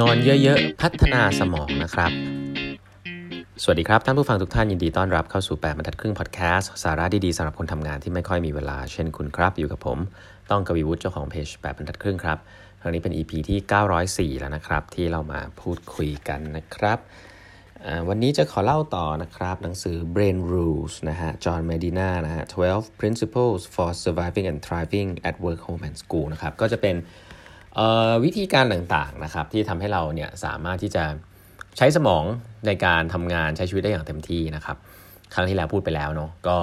นอนเยอะๆ พัฒนาสมองนะครับ สวัสดีครับ ท่านผู้ฟังทุกท่านยินดีต้อนรับเข้าสู่ 8บรรทัดครึ่งพอดแคสต์สาระดีๆสำหรับคนทำงานที่ไม่ค่อยมีเวลา เช่นคุณครับ อยู่กับผม ต้องกวีวุฒิเจ้าของเพจ8บรรทัดครึ่งครับครั้งนี้เป็น EP ที่ 904 แล้วนะครับ ที่เรามาพูดคุยกันนะครับ วันนี้จะขอเล่าต่อนะครับ หนังสือ Brain Rules นะฮะจอห์นเมดินานะฮะ12 Principles for Surviving and Thriving at Work Home and School นะครับก็จะเป็น วิธีการต่างๆนะครับที่ทำให้เราเนี่ยสามารถที่จะใช้สมองในการทำงานใช้ชีวิตได้อย่างเต็มที่นะครับ ครั้งที่แล้วพูดไปแล้วเนาะก็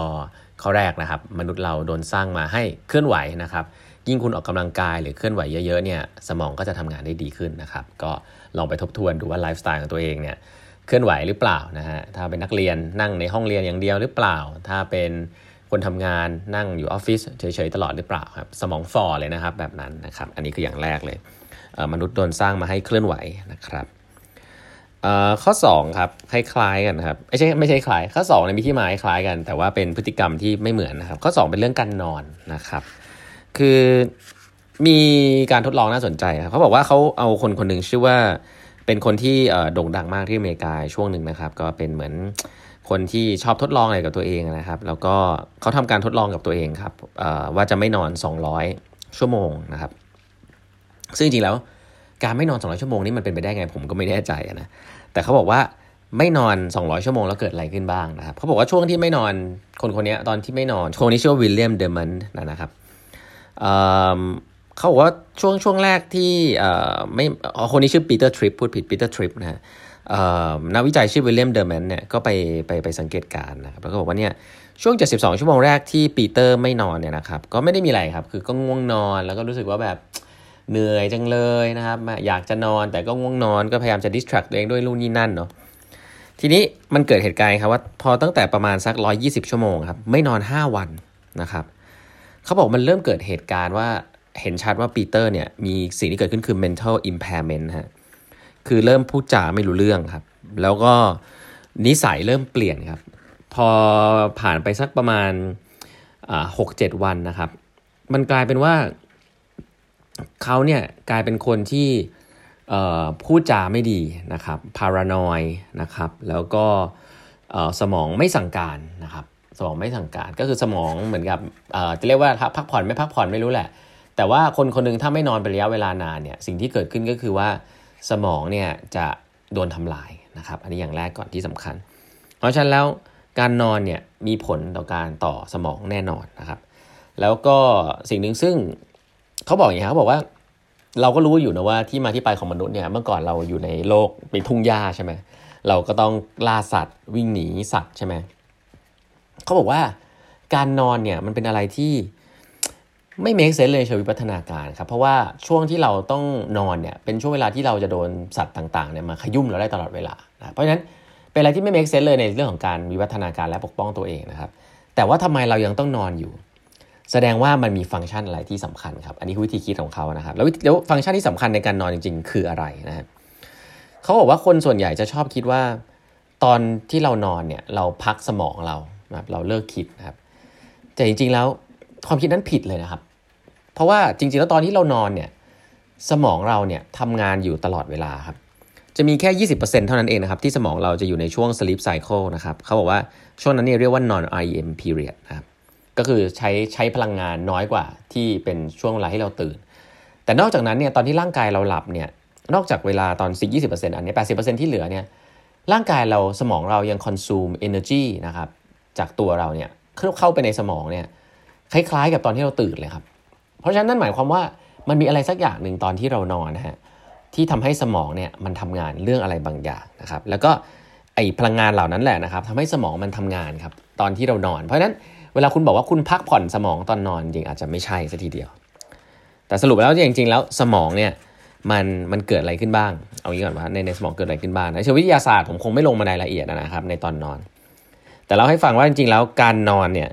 ข้อแรกนะครับ มนุษย์เราโดนสร้างมาให้เคลื่อนไหวนะครับ ยิ่งคุณออกกำลังกายหรือเคลื่อนไหวเยอะๆเนี่ยสมองก็จะทำงานได้ดีขึ้นนะครับ ก็ลองไปทบทวนดูว่าไลฟ์สไตล์ของตัวเองเนี่ยเคลื่อนไหวหรือเปล่านะฮะถ้าเป็นนักเรียนนั่งในห้องเรียนอย่างเดียวหรือเปล่า ถ้าเป็น คนทำงานนั่งอยู่ออฟฟิศเฉยๆตลอดหรือเปล่าครับสมองฝ่อเลยนะครับแบบนั้นนะครับ อันนี้คืออย่างแรกเลยมนุษย์โดนสร้างมาให้เคลื่อนไหวนะครับข้อ2ครับคล้ายๆกันครับไม่ใช่ไม่ใช่คล้ายข้อ2เนี่ยมีที่มาคล้ายกัน แต่ว่าเป็นพฤติกรรมที่ไม่เหมือนนะครับ ข้อ 2 เป็นเรื่องการนอนนะครับ คือมีการทดลองน่าสนใจครับเขาบอกว่าเขาเอาคนคนหนึ่งชื่อว่าเป็นคนที่โด่งดังมากที่อเมริกาช่วงหนึ่งนะครับ ก็เป็นเหมือน คนที่ชอบทดลองอะไรกับตัวเองนะครับ แล้วก็เขาทำการทดลองกับตัวเองครับว่าจะไม่นอน 200 ชั่วโมงนะครับ ซึ่งจริงแล้วการไม่นอน 200 ชั่วโมงนี่มันเป็นไปได้ไงผมก็ไม่แน่ใจนะแต่เขาบอกว่าไม่นอน 200 ชั่วโมงแล้วเกิดอะไรขึ้นบ้างนะครับเขาบอกว่าช่วงที่ไม่นอนคนคนนี้ตอนที่ไม่นอนคนนี้ชื่อ William Dement นะครับเขาบอกว่าช่วงช่วงแรกที่ไม่คนนี้ชื่อ Peter Tripp พูดผิด Peter Tripp นะฮะ นักวิจัยชื่อ William Dement เนี่ยก็ไปไปไปสังเกตการนะครับแล้วก็บอกว่าเนี่ยช่วง 72 ชั่วโมงแรกที่ปีเตอร์ไม่นอนเนี่ยนะครับก็ไม่ได้มีอะไรครับ คือก็ง่วงนอนแล้วก็รู้สึกว่าแบบเหนื่อยจังเลยนะครับ อยากจะนอนแต่ก็ง่วงนอนก็พยายามจะดิสแทรกตัวเองด้วยรุ่นนี่นั่นเนาะทีนี้มันเกิดเหตุการณ์ครับว่าพอตั้งแต่ประมาณสัก 120 ชั่วโมงครับไม่นอน 5 วันนะครับเขาบอกมันเริ่มเกิดเหตุการณ์ว่าเห็นชัดว่าปีเตอร์เนี่ยมีสิ่งที่เกิดขึ้นคือ mental impairment ฮะ คือเริ่มพูดจาไม่รู้เรื่องครับ แล้วก็นิสัยเริ่มเปลี่ยนครับ พอผ่านไปสักประมาณหกเจ็ดวันนะครับ มันกลายเป็นว่าเขาเนี่ยกลายเป็นคนที่พูดจาไม่ดีนะครับ พารานอยนะครับ แล้วก็สมองไม่สั่งการนะครับ สมองไม่สั่งการ ก็คือสมองเหมือนกับจะเรียกว่าพักผ่อนไม่พักผ่อนไม่รู้แหละ แต่ว่าคนคนนึงถ้าไม่นอนเป็นระยะเวลานานเนี่ย สิ่งที่เกิดขึ้นก็คือว่า สมองเนี่ยจะโดนทำลายนะครับ อันนี้อย่างแรกก่อนที่สำคัญ เพราะฉะนั้นแล้วการนอนเนี่ยมีผลต่อการต่อสมองแน่นอนนะครับ แล้วก็สิ่งหนึ่งซึ่งเขาบอกอย่างนี้เขาบอกว่าเราก็รู้อยู่นะว่าที่มาที่ไปของมนุษย์เนี่ยเมื่อก่อนเราอยู่ในโลกเป็นทุ่งหญ้าใช่ไหมเราก็ต้องล่าสัตว์ วิ่งหนีสัตว์ใช่ไหมเขาบอกว่าการนอนเนี่ยมันเป็นอะไรที่ ไม่เมคเซนเลยเชิงวิวัฒนาการครับ เพราะว่าช่วงที่เราต้องนอนเนี่ยเป็นช่วงเวลาที่เราจะโดนสัตว์ต่างๆเนี่ยมาขยุ่มเราได้ตลอดเวลานะเพราะฉะนั้นเป็นอะไรที่ไม่เมคเซนเลยในเรื่องของการวิวัฒนาการและปกป้องตัวเองนะครับ แต่ว่าทำไมเรายังต้องนอนอยู่ แสดงว่ามันมีฟังก์ชันอะไรที่สำคัญครับ อันนี้คือวิธีคิดของเขานะครับ แล้วแล้วฟังก์ชันที่สำคัญในการนอนจริง ๆ คืออะไรนะครับเขาบอกว่าคนส่วนใหญ่จะชอบคิดว่า ตอนที่เรานอนเนี่ยเราพักสมองเรานะครับเราเลิกคิดนะครับแต่จริง ๆ แล้วความคิดนั้นผิดเลยนะครับ เพราะว่าจริงๆ แล้วตอนที่เรานอนเนี่ยสมองเราเนี่ยทำงานอยู่ตลอดเวลาครับ จะมีแค่ 20%เท่านั้นเองนะครับ ที่สมองเราจะอยู่ในช่วง sleep cycle นะครับเขาบอกว่าช่วงนั้นเนี่ยเรียกว่า non REM period นะครับก็คือใช้ใช้พลังงานน้อยกว่าที่เป็นช่วงเวลาที่เราตื่น แต่นอกจากนั้นเนี่ยตอนที่ร่างกายเราหลับเนี่ยนอกจากเวลาตอน 10 20%อันนี้ 80%ที่เหลือเนี่ยร่างกายเราสมองเรายัง consume energy นะครับจากตัวเราเนี่ยเข้าไปในสมองเนี่ยคล้ายๆ กับตอนที่เราตื่นเลยครับ เพราะฉะนั้นนั่นหมายความว่ามันมีอะไรสักอย่างหนึ่งตอนที่เรานอนนะฮะที่ทำให้สมองเนี่ยมันทำงานเรื่องอะไรบางอย่างนะครับ แล้วก็ไอพลังงานเหล่านั้นแหละนะครับทำให้สมองมันทำงานครับตอนที่เรานอน เพราะฉะนั้นเวลาคุณบอกว่าคุณพักผ่อนสมองตอนนอนจริงอาจจะไม่ใช่ซะทีเดียว แต่สรุปแล้วจริงๆ แล้วสมองเนี่ยมันมันเกิดอะไรขึ้นบ้าง เอางี้ก่อนว่าในในสมองเกิดอะไรขึ้นบ้างในเชิงวิทยาศาสตร์ผมคงไม่ลงมาในรายละเอียดนะครับในตอนนอน แต่เราให้ฟังว่าจริงๆ แล้วการนอนเนี่ย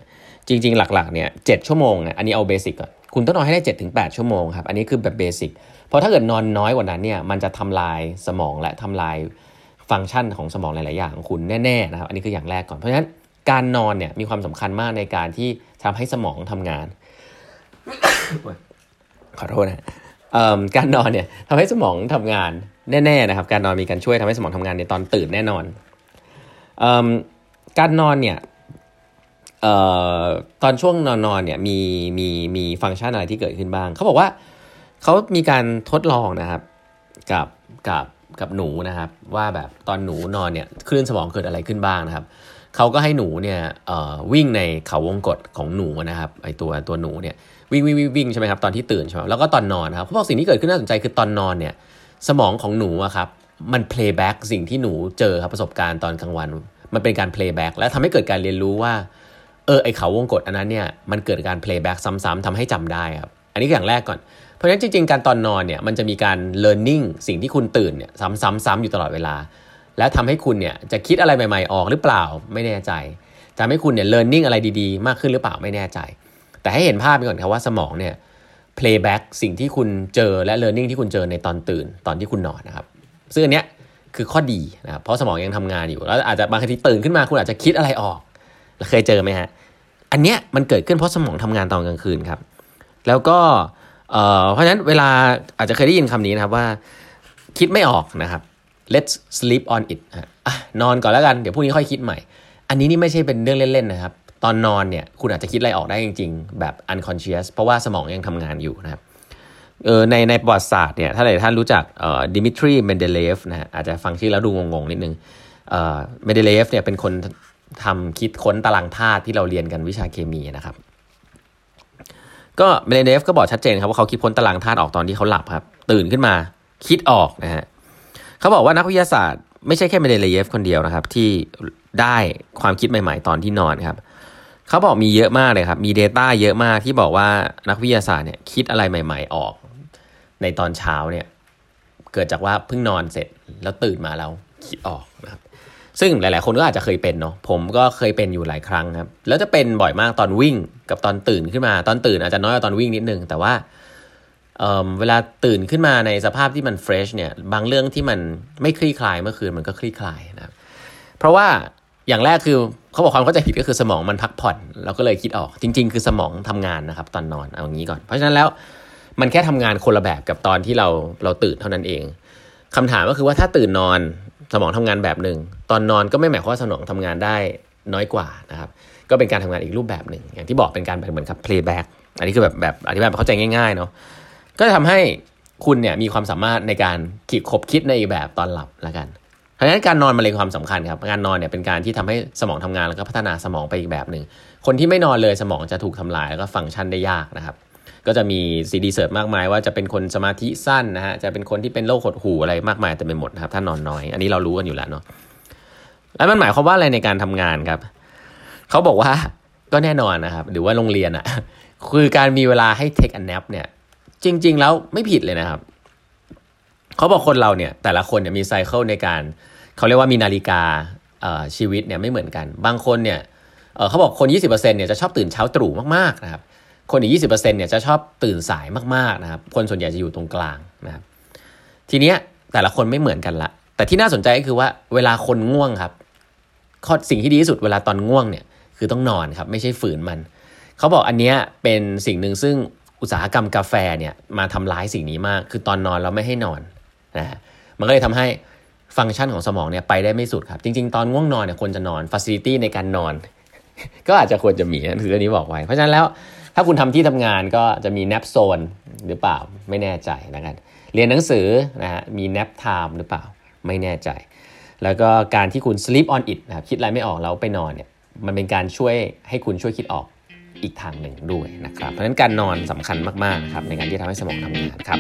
จริง ๆ หลักๆเนี่ยชั่วโมงอันนี้เอา basic ก่อน คุณต้องนอนให้ได้ 7-8ถึงชั่วโมงครับ อันนี้คือแบบ basic เพราะถ้าเกิดนอนน้อยกว่านั้นเนี่ยมันจะทำลายสมองและทำลายฟังก์ชันของสมองหลาย ๆ อย่างของคุณแน่ ๆ นะครับ อันนี้คืออย่างแรกก่อน เพราะฉะนั้นการนอนเนี่ยมีความสำคัญมากในการที่ทำให้สมองทำงาน ขอโทษนะการนอนเนี่ยทำให้สมองทำงานแน่ ๆ นะครับ การนอนมีการช่วยทำให้สมองทำงานในตอนตื่นแน่นอนอการนอนเนี่ย เอ่อตอนช่วงนอนนอนเนี่ยมีมีมีฟังก์ชันอะไรที่เกิดขึ้นบ้าง เขาบอกว่าเขามีการทดลองนะครับ กับกับกับหนูนะครับ ว่าแบบตอนหนูนอนเนี่ยคลื่นสมองเกิดอะไรขึ้นบ้างนะครับเขาก็ให้หนูเนี่ยวิ่งในเขาวงกฏของหนูนะครับไอตัวตัวหนูเนี่ยวิ่งวิ่งวิ่งใช่ไหมครับตอนที่ตื่นใช่ไหมแล้วก็ตอนนอนครับเขาบอกสิ่งที่เกิดขึ้นน่าสนใจคือตอนนอนเนี่ยสมองของหนูอะครับมัน playback สิ่งที่หนูเจอครับประสบการณ์ตอนกลางวัน มันเป็นการ playback และทำให้เกิดการเรียนรู้ว่า เออไอเขาวงกฏอันนั้นเนี่ยมันเกิดการ playback ซ้ำๆทำให้จำได้ครับ อันนี้อย่างแรกก่อน เพราะฉะนั้นจริงๆ การตอนนอนเนี่ยมันจะมีการ learning สิ่งที่คุณตื่นเนี่ยซ้ำๆๆอยู่ตลอดเวลา และทำให้คุณเนี่ยจะคิดอะไรใหม่ๆ ออกหรือเปล่าไม่แน่ใจทำให้คุณเนี่ย learning อะไรดีๆ มากขึ้นหรือเปล่าไม่แน่ใจ แต่ให้เห็นภาพไปก่อนครับว่าสมองเนี่ย playback สิ่งที่คุณเจอและ learning ที่คุณเจอในตอนตื่นตอนที่คุณนอนนะครับซึ่งอันเนี้ยคือข้อดีนะครับเพราะสมองยังทำงานอยู่ แล้วอาจจะบางทีตื่นขึ้นมาคุณอาจจะคิดอะไรออก เคยเจอไหมฮะ อันเนี้ยมันเกิดขึ้นเพราะสมองทำงานตอนกลางคืนครับ แล้วก็เพราะฉะนั้นเวลาอาจจะเคยได้ยินคำนี้นะครับว่าคิดไม่ออกนะครับ let's sleep on it อนอนก่อนแล้วกัน เดี๋ยวพรุ่งนี้ค่อยคิดใหม่ อันนี้นี่ไม่ใช่เป็นเรื่องเล่นๆนะครับ ตอนนอนเนี่ยคุณอาจจะคิดอะไรออกได้จริงๆ แบบ unconscious เพราะว่าสมองยังทำงานอยู่นะครับเออในในประวัติศาสตร์เนี่ยถ้าหลายท่านรู้จักเอ่อดิมิทรีเมนเดเลฟนะฮะอาจจะฟังชื่อแล้วดูงงๆ นิดนึงเอ่อเมนเดเลฟเนี่ยเป็นคน ทำคิดค้นตารางธาตุที่เราเรียนกันวิชาเคมีนะครับ ก็เมนเดเลฟก็บอกชัดเจนครับว่าเขาคิดค้นตารางธาตุออกตอนที่เขาหลับครับ ตื่นขึ้นมาคิดออกนะฮะเขาบอกว่านักวิทยาศาสตร์ไม่ใช่แค่เมเดเลฟคนเดียวนะครับ ที่ได้ความคิดใหม่ ๆ ตอนที่นอนครับเขาบอกมีเยอะมากเลยครับ มี Data เยอะมากที่บอกว่านักวิทยาศาสตร์เนี่ยคิดอะไรใหม่ ๆ ออก ในตอนเช้าเนี่ย เกิดจากว่าเพิ่งนอนเสร็จแล้วตื่นมาแล้วคิดออกนะครับ ซึ่งหลาย ๆ คนก็อาจจะเคยเป็นเนาะผมก็เคยเป็นอยู่หลายครั้งครับแล้วจะเป็นบ่อยมากตอนวิ่งกับตอนตื่นขึ้นมา ตอนตื่นอาจจะน้อยกว่าตอนวิ่งนิดนึง แต่ว่าเเวลาตื่นขึ้นมาในสภาพที่มันเฟรชเนี่ยบางเรื่องที่มันไม่คลี่คลายเมื่อคืนมันก็คลี่คลายนะครับเพราะว่าอย่างแรกคือเขาบอกความเข้าใจผิดก็คือสมองมันพักผ่อนเราก็เลยคิดออกจริง ๆ คือสมองทำงานนะครับ ตอนนอนเอาอย่างนี้ก่อน เพราะฉะนั้นแล้วมันแค่ทำงานคนละแบบกับตอนที่เราเราตื่นเท่านั้นเองคำถามก็คือว่าถ้าตื่นนอน สมองทำงานแบบหนึ่งตอนนอนก็ไม่หมายความว่าสมองทำงานได้น้อยกว่านะครับก็เป็นการทำงานอีกรูปแบบหนึ่ง อย่างที่บอกเป็นการแบบเหมือนกับ playback อันนี้คือแบบแบบอธิบายแบบเข้าใจง่ายๆเนาะก็จะทำให้คุณเนี่ยมีความสามารถในการคิดขบคิดในอีกแบบตอนหลับละกันเพราะฉะนั้นการนอนมันเลยความสำคัญครับการนอนเนี่ยเป็นการที่ทำให้สมองทำงานแล้วก็พัฒนาสมองไปอีกแบบหนึ่งคนที่ไม่นอนเลยสมองจะถูกทำลายแล้วก็ฟังก์ชันได้ยากนะครับ ก็จะมี research มากมายว่าจะเป็นคนสมาธิสั้นนะฮะจะเป็นคนที่เป็นโรคหดหู่อะไรมากมายแต่เป็นหมดครับถ้านอนน้อย อันนี้เรารู้กันอยู่แล้วเนาะแล้วมันหมายความว่าอะไรในการทำงานครับเขาบอกว่าก็แน่นอนนะครับ หรือว่าโรงเรียนอะ่ะ คือการมีเวลาให้ take a nap เนี่ย จริง ๆ แล้วไม่ผิดเลยนะครับเขาบอกคนเราเนี่ย แต่ละคนเนี่ยมีไซเคิลในการเขาเรียกว่ามีนาฬิกาชีวิตเนี่ยไม่เหมือนกัน บางคนเนี่ยเขาบอกคน 20%เนี่ยจะชอบตื่นเช้าตรู่มากๆนะครับ คนอีก 20%เนี่ยจะชอบตื่นสายมากๆนะครับ คนส่วนใหญ่จะอยู่ตรงกลางนะครับ ทีเนี้ยแต่ละคนไม่เหมือนกันละ แต่ที่น่าสนใจก็คือว่าเวลาคนง่วงครับข้อสิ่งที่ดีที่สุดเวลาตอนง่วงเนี่ยคือต้องนอนครับ ไม่ใช่ฝืนมัน เขาบอกอันเนี้ยเป็นสิ่งหนึ่งซึ่งอุตสาหกรรมกาแฟเนี่ยมาทำร้ายสิ่งนี้มาก คือตอนนอนเราไม่ให้นอนนะฮะมันก็เลยทำให้ฟังก์ชันของสมองเนี่ยไปได้ไม่สุดครับ จริง ๆ ตอนง่วงนอนเนี่ยควรจะนอน facility ในการนอน ก็อาจจะควรจะมีนะคืออันนี้บอกไว้ เพราะฉะนั้นแล้ว ถ้าคุณทำที่ทำงานก็จะมี nap zoneหรือเปล่าไม่แน่ใจนะครับเรียนหนังสือนะฮะมีแนปไทม์หรือเปล่าไม่แน่ใจ แล้วก็การที่คุณ sleep on it นะครับคิดอะไรไม่ออกแล้วไปนอนเนี่ยมันเป็นการช่วยให้คุณช่วยคิดออกอีกทางหนึ่งด้วยนะครับ เพราะฉะนั้นการนอนสำคัญมากๆนะครับในการที่ทำให้สมองทำงานครับ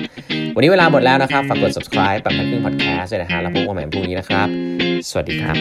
วันนี้เวลาหมดแล้วนะครับ ฝากกด subscribe แบบพันครึ่ง podcast ด้วยนะฮะแล้วพบกันใหม่พรุ่งนี้นะครับ สวัสดีครับ